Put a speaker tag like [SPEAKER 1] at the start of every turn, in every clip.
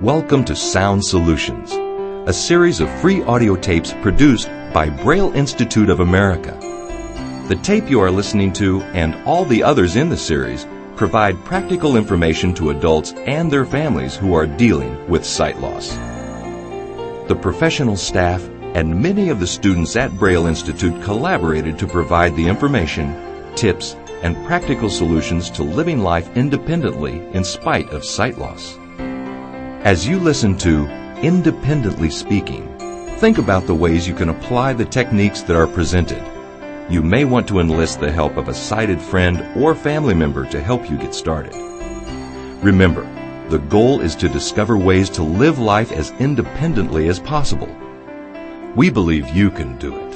[SPEAKER 1] Welcome to Sound Solutions, a series of free audio tapes produced by Braille Institute of America. The tape you are listening to and all the others in the series provide practical information to adults and their families who are dealing with sight loss. The professional staff and many of the students at Braille Institute collaborated to provide the information, tips, and practical solutions to living life independently in spite of sight loss. As you listen to Independently Speaking, think about the ways you can apply the techniques that are presented. You may want to enlist the help of a sighted friend or family member to help you get started. Remember, the goal is to discover ways to live life as independently as possible. We believe you can do it.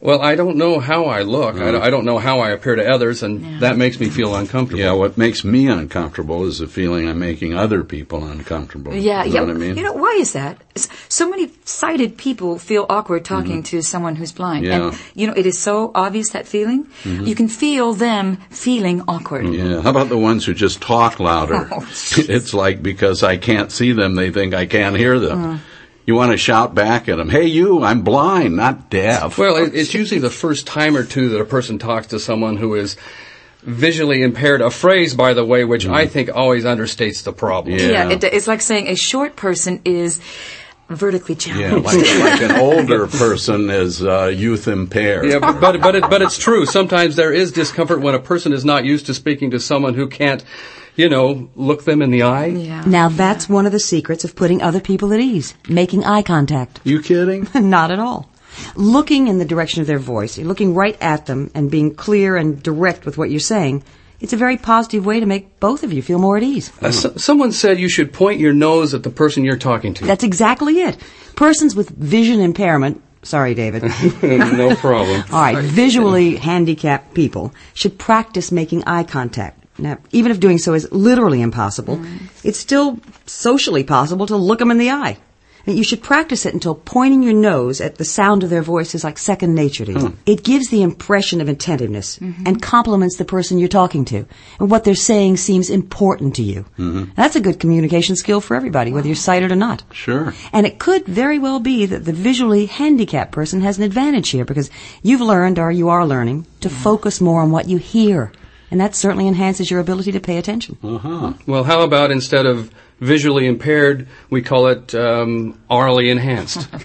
[SPEAKER 2] Well, I don't know how I look. I, mm. don't, I don't know how I appear to others, and that makes me feel uncomfortable.
[SPEAKER 3] Yeah, what makes me uncomfortable is the feeling I'm making other people uncomfortable.
[SPEAKER 4] Yeah,
[SPEAKER 3] you
[SPEAKER 4] yeah.
[SPEAKER 3] what I mean?
[SPEAKER 4] You know, why is that? So many sighted people feel awkward talking mm-hmm. to someone who's blind.
[SPEAKER 3] Mm-hmm. Yeah.
[SPEAKER 4] And, you know, it is so obvious, that feeling. Mm-hmm. You can feel them feeling awkward.
[SPEAKER 3] yeah, how about the ones who just talk louder?
[SPEAKER 4] Oh,
[SPEAKER 3] it's like because I can't see them, they think I can't hear them.
[SPEAKER 4] Mm.
[SPEAKER 3] You want to shout back at them, "Hey, you! I'm blind, not deaf."
[SPEAKER 2] Well, it, it's usually the first time or two that a person talks to someone who is visually impaired. A phrase, by the way, which mm-hmm. I think always understates the problem.
[SPEAKER 3] Yeah.
[SPEAKER 4] Yeah, it, it's like saying a short person is vertically
[SPEAKER 3] yeah,
[SPEAKER 4] challenged.
[SPEAKER 3] like, like an older person is uh, youth impaired.
[SPEAKER 2] Yeah, but but it, but it's true. Sometimes there is discomfort when a person is not used to speaking to someone who can't, you know, look them in the eye.
[SPEAKER 4] yeah.
[SPEAKER 5] Now that's one of the secrets of putting other people at ease. Making eye contact.
[SPEAKER 3] You kidding?
[SPEAKER 5] Not at all. Looking in the direction of their voice, looking right at them and being clear and direct with what you're saying, it's a very positive way to make both of you feel more at ease.
[SPEAKER 2] Uh, so, someone said you should point your nose at the person you're talking to.
[SPEAKER 5] That's exactly it. Persons with vision impairment, sorry David,
[SPEAKER 2] no problem.
[SPEAKER 5] all right, visually handicapped people should practice making eye contact. Now, even if doing so is literally impossible, it's still socially possible to look them in the eye. And you should practice it until pointing your nose at the sound of their voice is like second nature to you. Hmm. It gives the impression of attentiveness mm-hmm. and compliments the person you're talking to. And what they're saying seems important to you. Mm-hmm. That's a good communication skill for everybody, whether you're sighted or not.
[SPEAKER 3] Sure.
[SPEAKER 5] And it could very well be that the visually handicapped person has an advantage here because you've learned or you are learning to mm-hmm. focus more on what you hear. And that certainly enhances your ability to pay attention.
[SPEAKER 3] Uh-huh.
[SPEAKER 2] Well, how about instead of visually impaired, we call it um, orally enhanced?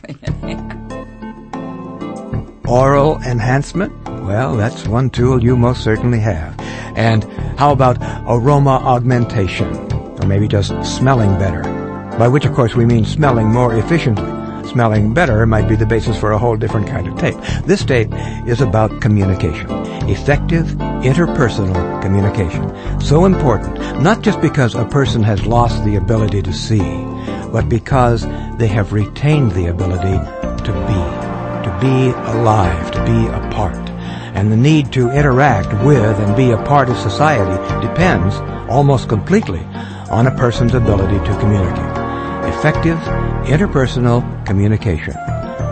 [SPEAKER 6] Oral enhancement? Well, that's one tool you most certainly have. And how about aroma augmentation? Or maybe just smelling better? By which, of course, we mean smelling more efficiently. Smelling better might be the basis for a whole different kind of tape. This tape is about communication. Effective interpersonal communication. So important, not just because a person has lost the ability to see, but because they have retained the ability to be to be alive, to be a part. And the need to interact with and be a part of society depends almost completely on a person's ability to communicate. Effective interpersonal communication,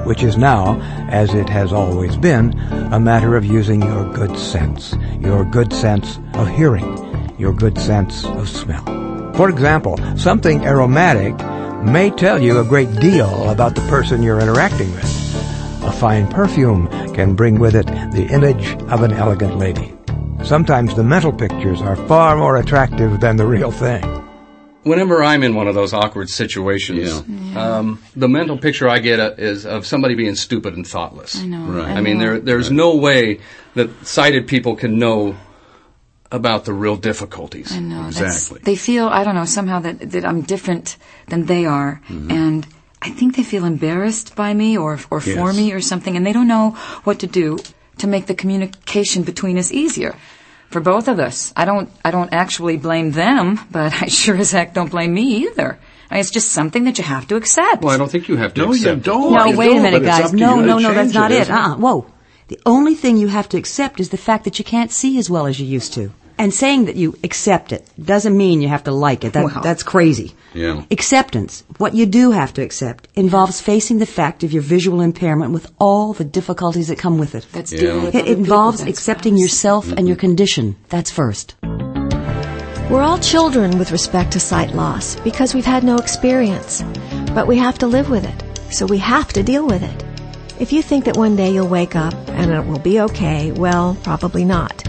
[SPEAKER 6] which is now, as it has always been, a matter of using your good sense, your good sense of hearing, your good sense of smell. For example, something aromatic may tell you a great deal about the person you're interacting with. A fine perfume can bring with it the image of an elegant lady. Sometimes the mental pictures are far more attractive than the real thing.
[SPEAKER 2] Whenever I'm in one of those awkward situations, um, the mental picture I get uh, is of somebody being stupid and thoughtless. I
[SPEAKER 4] know.
[SPEAKER 3] Right.
[SPEAKER 2] I mean, there, there's no way that sighted people can know about the real difficulties.
[SPEAKER 4] I know. That's,
[SPEAKER 3] Exactly.
[SPEAKER 4] they feel, I don't know, somehow that, that I'm different than they are.
[SPEAKER 3] Mm-hmm.
[SPEAKER 4] And I think they feel embarrassed by me or, or for
[SPEAKER 3] Yes.
[SPEAKER 4] me or something. And they don't know what to do to make the communication between us easier. For both of us. I don't, I don't actually blame them, but I sure as heck don't blame me either. I mean, it's just something that you have to accept.
[SPEAKER 2] Well, I don't think you have to
[SPEAKER 3] No, you
[SPEAKER 2] accept it.
[SPEAKER 3] don't.
[SPEAKER 5] No,
[SPEAKER 3] You
[SPEAKER 5] wait a
[SPEAKER 3] don't,
[SPEAKER 5] minute, guys. No, no, no, that's not it.
[SPEAKER 3] isn't
[SPEAKER 5] Uh-uh. Whoa. The only thing you have to accept is the fact that you can't see as well as you used to. And saying that you accept it doesn't mean you have to like it. That,
[SPEAKER 4] Well.
[SPEAKER 5] That's crazy.
[SPEAKER 3] Yeah.
[SPEAKER 5] Acceptance, what you do have to accept, involves facing the fact of your visual impairment with all the difficulties that come with it.
[SPEAKER 4] That's
[SPEAKER 3] Yeah.
[SPEAKER 4] dealing with
[SPEAKER 5] It
[SPEAKER 4] other people
[SPEAKER 5] involves
[SPEAKER 4] with that
[SPEAKER 5] accepting
[SPEAKER 4] spouse.
[SPEAKER 5] yourself and your mm-hmm. condition. That's first.
[SPEAKER 7] We're all children with respect to sight loss because we've had no experience. But we have to live with it, so we have to deal with it. If you think that one day you'll wake up and it will be okay, well, probably not.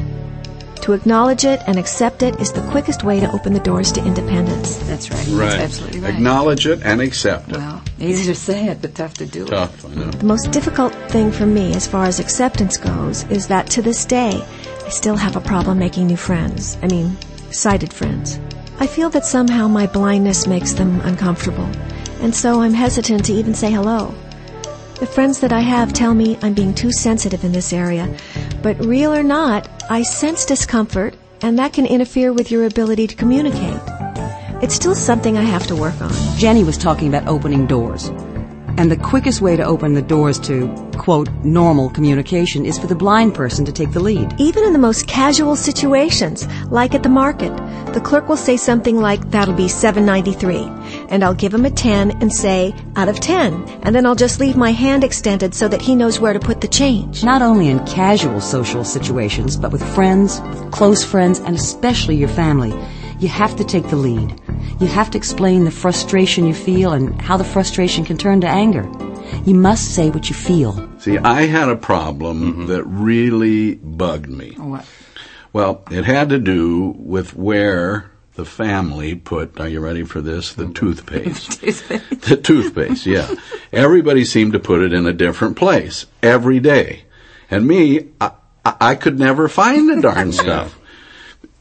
[SPEAKER 7] To acknowledge it and accept it is the quickest way to open the doors to independence.
[SPEAKER 4] That's right.
[SPEAKER 3] Right.
[SPEAKER 4] That's absolutely right.
[SPEAKER 3] Acknowledge it and accept it.
[SPEAKER 4] Well, easy to say it, but tough to do it.
[SPEAKER 3] Tough, I know.
[SPEAKER 7] The most difficult thing for me as far as acceptance goes is that to this day, I still have a problem making new friends. I mean, sighted friends. I feel that somehow my blindness makes them uncomfortable, and so I'm hesitant to even say hello. The friends that I have tell me I'm being too sensitive in this area, but real or not, I sense discomfort, and that can interfere with your ability to communicate. It's still something I have to work on.
[SPEAKER 5] Jenny was talking about opening doors. And the quickest way to open the doors to, quote, normal communication is for the blind person to take the lead.
[SPEAKER 7] Even in the most casual situations, like at the market, the clerk will say something like, that'll be 793. And I'll give him a 10 and say, out of 10. And then I'll just leave my hand extended so that he knows where to put the change.
[SPEAKER 5] Not only in casual social situations, but with friends, with close friends, and especially your family. You have to take the lead. You have to explain the frustration you feel and how the frustration can turn to anger. You must say what you feel.
[SPEAKER 3] See, I had a problem mm-hmm. that really bugged me.
[SPEAKER 4] What?
[SPEAKER 3] Well, it had to do with where the family put, are you ready for this? The toothpaste. the toothpaste, yeah. Everybody seemed to put it in a different place every day. And me, I, I could never find the darn stuff.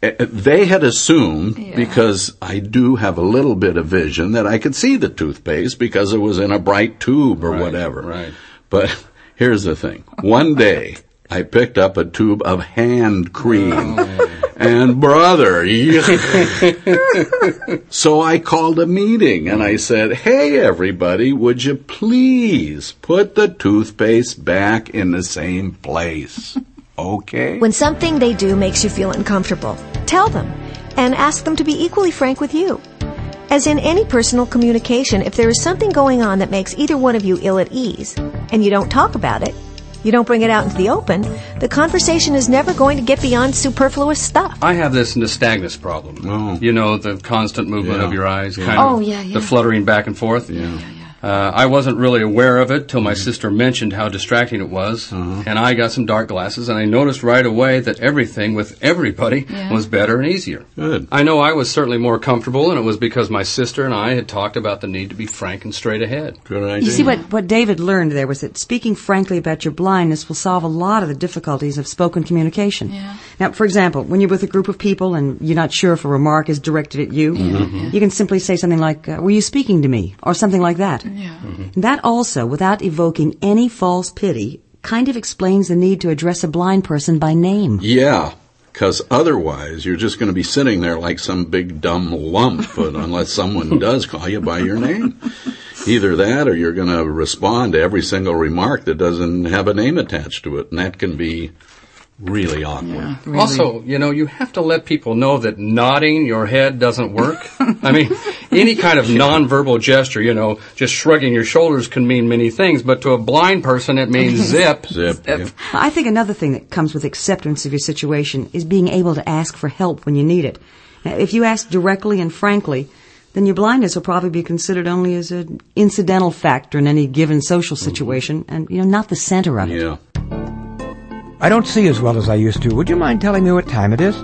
[SPEAKER 3] Uh, They had assumed,
[SPEAKER 4] Yeah.
[SPEAKER 3] because I do have a little bit of vision, that I could see the toothpaste because it was in a bright tube or
[SPEAKER 2] Right,
[SPEAKER 3] whatever.
[SPEAKER 2] right.
[SPEAKER 3] But here's the thing. One day, I picked up a tube of hand cream. And brother, so I called a meeting and I said, hey everybody, would you please put the toothpaste back in the same place? Okay?
[SPEAKER 7] When something they do makes you feel uncomfortable, tell them and ask them to be equally frank with you. As in any personal communication, if there is something going on that makes either one of you ill at ease, and you don't talk about it, you don't bring it out into the open, the conversation is never going to get beyond superfluous stuff.
[SPEAKER 2] I have this nystagmus problem.
[SPEAKER 3] Oh.
[SPEAKER 2] You know, the constant movement
[SPEAKER 3] Yeah.
[SPEAKER 2] of your eyes,
[SPEAKER 3] Yeah.
[SPEAKER 2] kind
[SPEAKER 4] Oh,
[SPEAKER 2] of
[SPEAKER 4] yeah, yeah.
[SPEAKER 2] the fluttering back and forth.
[SPEAKER 3] Yeah.
[SPEAKER 2] Uh, I wasn't really aware of it till
[SPEAKER 3] Mm-hmm.
[SPEAKER 2] my sister mentioned how distracting it was,
[SPEAKER 3] Uh-huh.
[SPEAKER 2] and I got some dark glasses, and I noticed right away that everything with everybody
[SPEAKER 4] Yeah.
[SPEAKER 2] was better and easier.
[SPEAKER 3] Good.
[SPEAKER 2] I know I was certainly more comfortable, and it was because my sister and I had talked about the need to be frank and straight ahead.
[SPEAKER 3] Good idea.
[SPEAKER 5] You see, what, what David learned there was that speaking frankly about your blindness will solve a lot of the difficulties of spoken communication.
[SPEAKER 4] Yeah.
[SPEAKER 5] Now, for example, when you're with a group of people and you're not sure if a remark is directed at you, you can simply say something like, uh, were you speaking to me? Or something like that.
[SPEAKER 4] Yeah. Mm-hmm.
[SPEAKER 5] That also, without evoking any false pity, kind of explains the need to address a blind person by name.
[SPEAKER 3] Yeah, because otherwise you're just going to be sitting there like some big dumb lump, but unless someone does call you by your name. Either that or you're going to respond to every single remark that doesn't have a name attached to it, and that can be really awkward.
[SPEAKER 4] Really.
[SPEAKER 2] Also, you know, you have to let people know that nodding your head doesn't work. I mean, any kind of nonverbal gesture, you know, just shrugging your shoulders can mean many things, but to a blind person it means zip.
[SPEAKER 3] Zip. yeah.
[SPEAKER 5] I think another thing that comes with acceptance of your situation is being able to ask for help when you need it. Now, if you ask directly and frankly, then your blindness will probably be considered only as an incidental factor in any given social mm-hmm. situation and, you know, not the center of it.
[SPEAKER 3] Yeah.
[SPEAKER 6] I don't see as well as I used to. Would you mind telling me what time it is?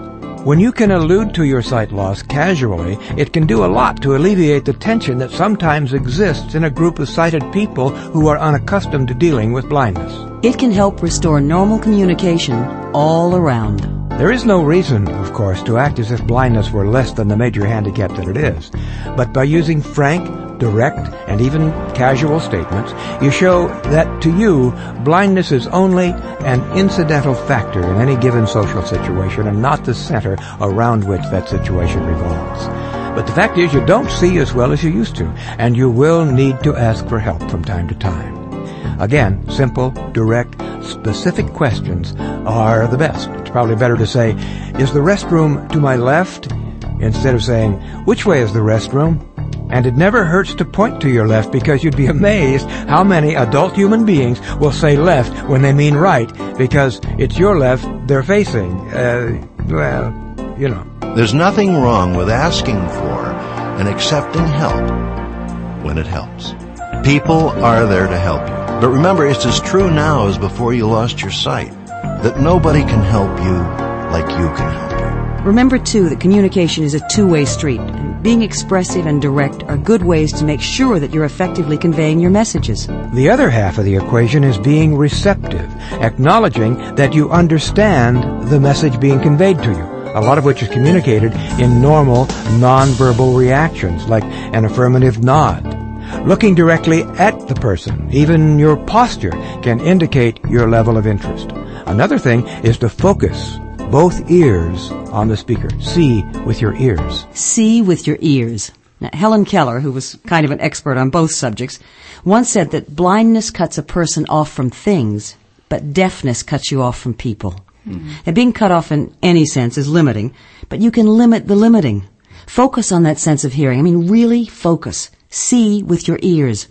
[SPEAKER 6] When you can allude to your sight loss casually, it can do a lot to alleviate the tension that sometimes exists in a group of sighted people who are unaccustomed to dealing with blindness.
[SPEAKER 5] It can help restore normal communication all around.
[SPEAKER 6] There is no reason, of course, to act as if blindness were less than the major handicap that it is. But by using frank, direct, and even casual statements, you show that to you, blindness is only an incidental factor in any given social situation and not the center around which that situation revolves. But the fact is you don't see as well as you used to, and you will need to ask for help from time to time. Again, simple, direct, specific questions are the best. It's probably better to say, is the restroom to my left? Instead of saying, which way is the restroom? And it never hurts to point to your left because you'd be amazed how many adult human beings will say left when they mean right because it's your left they're facing. Uh, well, you know.
[SPEAKER 8] There's nothing wrong with asking for and accepting help when it helps. People are there to help you. But remember, it's as true now as before you lost your sight that nobody can help you like you can help you.
[SPEAKER 5] Remember, too, that communication is a two-way street, and being expressive and direct are good ways to make sure that you're effectively conveying your messages.
[SPEAKER 6] The other half of the equation is being receptive, acknowledging that you understand the message being conveyed to you, a lot of which is communicated in normal, nonverbal reactions, like an affirmative nod. Looking directly at the person, even your posture, can indicate your level of interest. Another thing is to focus both ears on the speaker. See with your ears.
[SPEAKER 5] See with your ears. Now, Helen Keller, who was kind of an expert on both subjects, once said that blindness cuts a person off from things, but deafness cuts you off from people. Mm-hmm. Now, being cut off in any sense is limiting, but you can limit the limiting. Focus on that sense of hearing. I mean, really focus. See with your ears.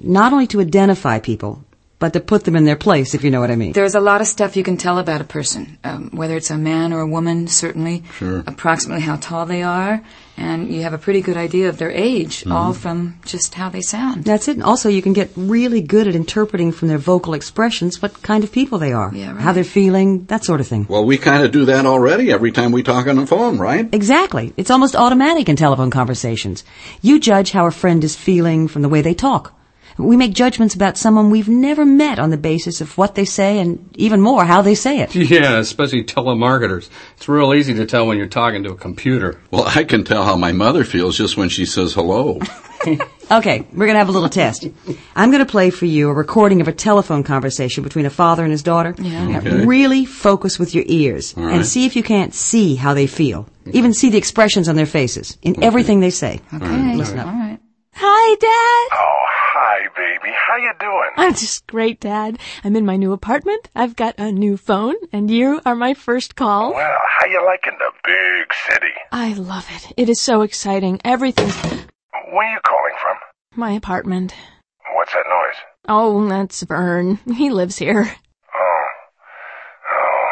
[SPEAKER 5] Not only to identify people, but to put them in their place, if you know what I mean.
[SPEAKER 4] There's a lot of stuff you can tell about a person, um, whether it's a man or a woman, certainly.
[SPEAKER 3] Sure.
[SPEAKER 4] Approximately how tall they are, and you have a pretty good idea of their age, mm-hmm. all from just how they sound.
[SPEAKER 5] That's it. And also, you can get really good at interpreting from their vocal expressions what kind of people they are,
[SPEAKER 4] yeah, right.
[SPEAKER 5] how they're feeling, that sort of thing.
[SPEAKER 3] Well, we kind of do that already every time we talk on the phone, right?
[SPEAKER 5] Exactly. It's almost automatic in telephone conversations. You judge how a friend is feeling from the way they talk. We make judgments about someone we've never met on the basis of what they say and even more how they say it.
[SPEAKER 2] Yeah, especially telemarketers. It's real easy to tell when you're talking to a computer.
[SPEAKER 3] Well, I can tell how my mother feels just when she says hello.
[SPEAKER 5] okay, we're going to have a little test. I'm going to play for you a recording of a telephone conversation between a father and his daughter.
[SPEAKER 4] Yeah.
[SPEAKER 3] Okay.
[SPEAKER 5] Really focus with your ears
[SPEAKER 3] All right.
[SPEAKER 5] and see if you can't see how they feel. Even see the expressions on their faces in everything they say.
[SPEAKER 4] Okay.
[SPEAKER 5] Listen up.
[SPEAKER 9] Hi, Dad.
[SPEAKER 10] Oh, hi, baby. How you doing?
[SPEAKER 9] I'm just great, Dad. I'm in my new apartment. I've got a new phone, and you are my first call.
[SPEAKER 10] Well, how you liking the big city?
[SPEAKER 9] I love it. It is so exciting. Everything's
[SPEAKER 10] Where are you calling from?
[SPEAKER 9] my apartment.
[SPEAKER 10] What's that noise?
[SPEAKER 9] Oh, that's Vern. He lives here.
[SPEAKER 10] Oh. Oh.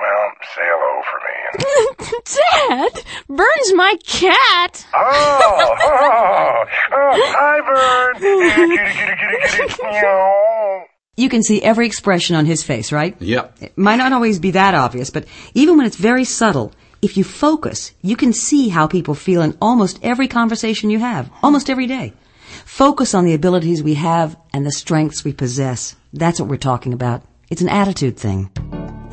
[SPEAKER 10] Well, say hello for me.
[SPEAKER 9] Dad, Vern's my cat.
[SPEAKER 10] Oh, oh, oh, hi, kitty, kitty. Meow.
[SPEAKER 5] You can see every expression on his face, right?
[SPEAKER 3] Yep.
[SPEAKER 5] It might not always be that obvious, but even when it's very subtle, if you focus, you can see how people feel in almost every conversation you have, almost every day. Focus on the abilities we have and the strengths we possess. That's what we're talking about. It's an attitude thing.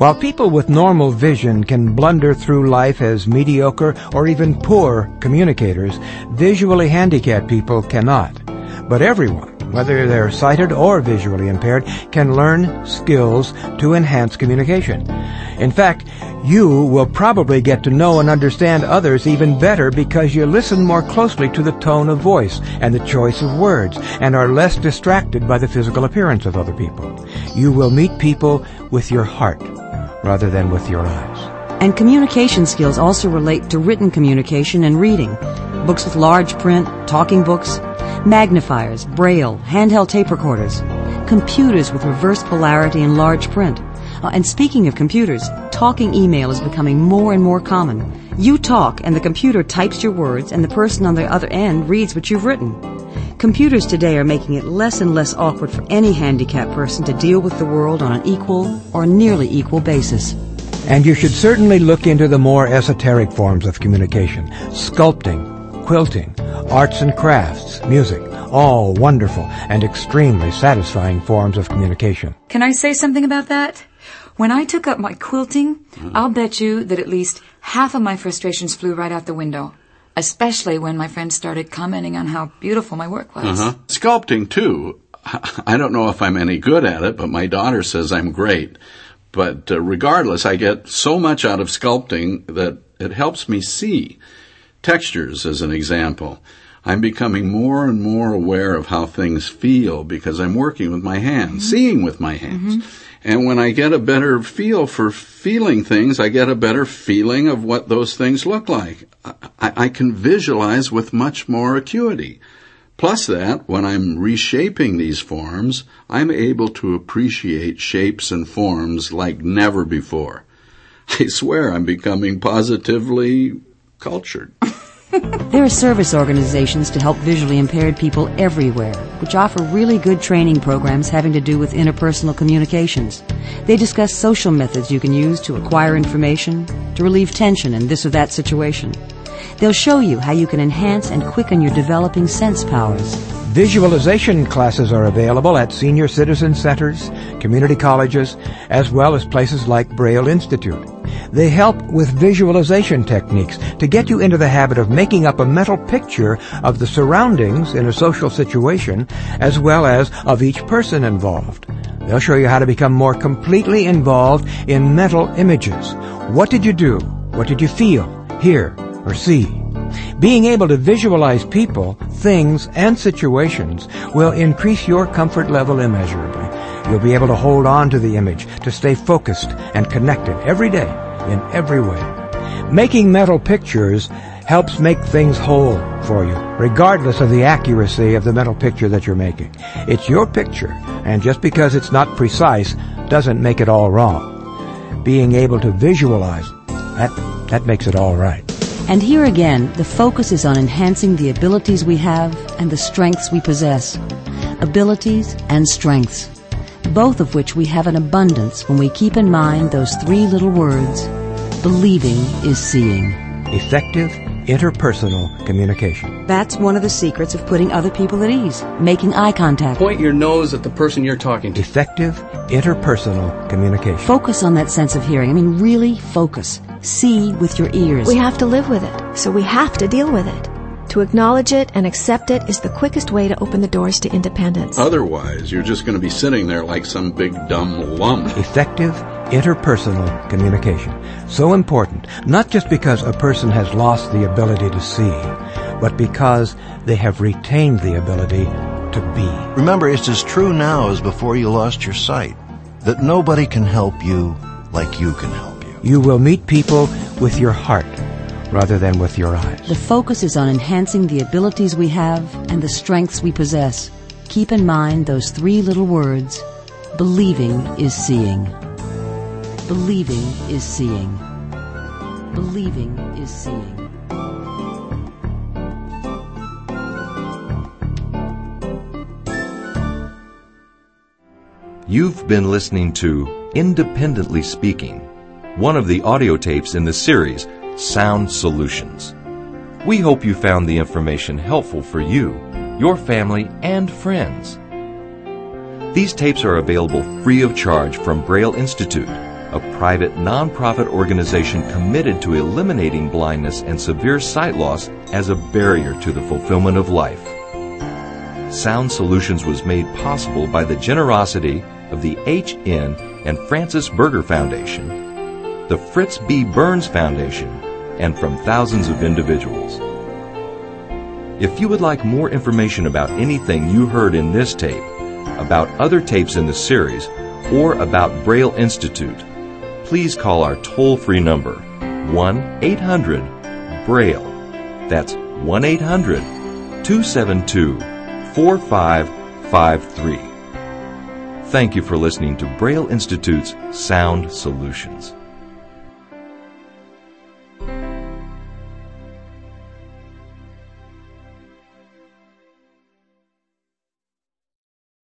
[SPEAKER 6] While people with normal vision can blunder through life as mediocre or even poor communicators, visually handicapped people cannot. But everyone, whether they're sighted or visually impaired, can learn skills to enhance communication. In fact, you will probably get to know and understand others even better because you listen more closely to the tone of voice and the choice of words and are less distracted by the physical appearance of other people. You will meet people with your heart rather than with your eyes.
[SPEAKER 5] And communication skills also relate to written communication and reading. Books with large print, talking books, magnifiers, braille, handheld tape recorders, computers with reverse polarity and large print. Uh, and speaking of computers, talking email is becoming more and more common. You talk and the computer types your words and the person on the other end reads what you've written. Computers today are making it less and less awkward for any handicapped person to deal with the world on an equal or nearly equal basis.
[SPEAKER 6] And you should certainly look into the more esoteric forms of communication. Sculpting, quilting, arts and crafts, music, all wonderful and extremely satisfying forms of communication.
[SPEAKER 4] Can I say something about that? When I took up my quilting, I'll bet you that at least half of my frustrations flew right out the window. Especially when my friends started commenting on how beautiful my work was.
[SPEAKER 3] Uh-huh. Sculpting, too. I don't know if I'm any good at it, but my daughter says I'm great. But uh, regardless, I get so much out of sculpting that it helps me see. Textures, as an example. I'm becoming more and more aware of how things feel because I'm working with my hands, mm-hmm. seeing with my hands. Mm-hmm. And when I get a better feel for feeling things, I get a better feeling of what those things look like. I, I can visualize with much more acuity. Plus that, when I'm reshaping these forms, I'm able to appreciate shapes and forms like never before. I swear I'm becoming positively cultured.
[SPEAKER 5] There are service organizations to help visually impaired people everywhere, which offer really good training programs having to do with interpersonal communications. They discuss social methods you can use to acquire information, to relieve tension in this or that situation. They'll show you how you can enhance and quicken your developing sense powers.
[SPEAKER 6] Visualization classes are available at senior citizen centers, community colleges, as well as places like Braille Institute. They help with visualization techniques to get you into the habit of making up a mental picture of the surroundings in a social situation as well as of each person involved. They'll show you how to become more completely involved in mental images. What did you do? What did you feel, hear, or see? Being able to visualize people, things, and situations will increase your comfort level immeasurably. You'll be able to hold on to the image, to stay focused and connected every day, in every way. Making mental pictures helps make things whole for you, regardless of the accuracy of the mental picture that you're making. It's your picture, and just because it's not precise doesn't make it all wrong. Being able to visualize, that, that makes it all right.
[SPEAKER 5] And here again, the focus is on enhancing the abilities we have and the strengths we possess. Abilities and strengths. Both of which we have in abundance when we keep in mind those three little words. Believing is seeing.
[SPEAKER 6] Effective interpersonal communication.
[SPEAKER 5] That's one of the secrets of putting other people at ease. Making eye contact.
[SPEAKER 2] Point your nose at the person you're talking to.
[SPEAKER 6] Effective interpersonal communication.
[SPEAKER 5] Focus on that sense of hearing. I mean, really focus. See with your ears.
[SPEAKER 7] We have to live with it, so we have to deal with it. To acknowledge it and accept it is the quickest way to open the doors to independence.
[SPEAKER 3] Otherwise, you're just going to be sitting there like some big dumb lump.
[SPEAKER 6] Effective interpersonal communication. So important, not just because a person has lost the ability to see, but because they have retained the ability to be.
[SPEAKER 8] Remember, it's as true now as before you lost your sight that nobody can help you like you can help you.
[SPEAKER 6] You will meet people with your heart rather than with your eyes.
[SPEAKER 5] The focus is on enhancing the abilities we have and the strengths we possess. Keep in mind those three little words. Believing is seeing. Believing is seeing. Believing is seeing.
[SPEAKER 1] You've been listening to Independently Speaking, one of the audio tapes in the series Sound Solutions. We hope you found the information helpful for you, your family, and friends. These tapes are available free of charge from Braille Institute, a private nonprofit organization committed to eliminating blindness and severe sight loss as a barrier to the fulfillment of life. Sound Solutions was made possible by the generosity of the H.N. and Frances Berger Foundation, the Fritz B. Burns Foundation, and from thousands of individuals. If you would like more information about anything you heard in this tape, about other tapes in the series, or about Braille Institute, please call our toll free number 1 800 Braille. That's 1 800 272 4553. Thank you for listening to Braille Institute's Sound Solutions.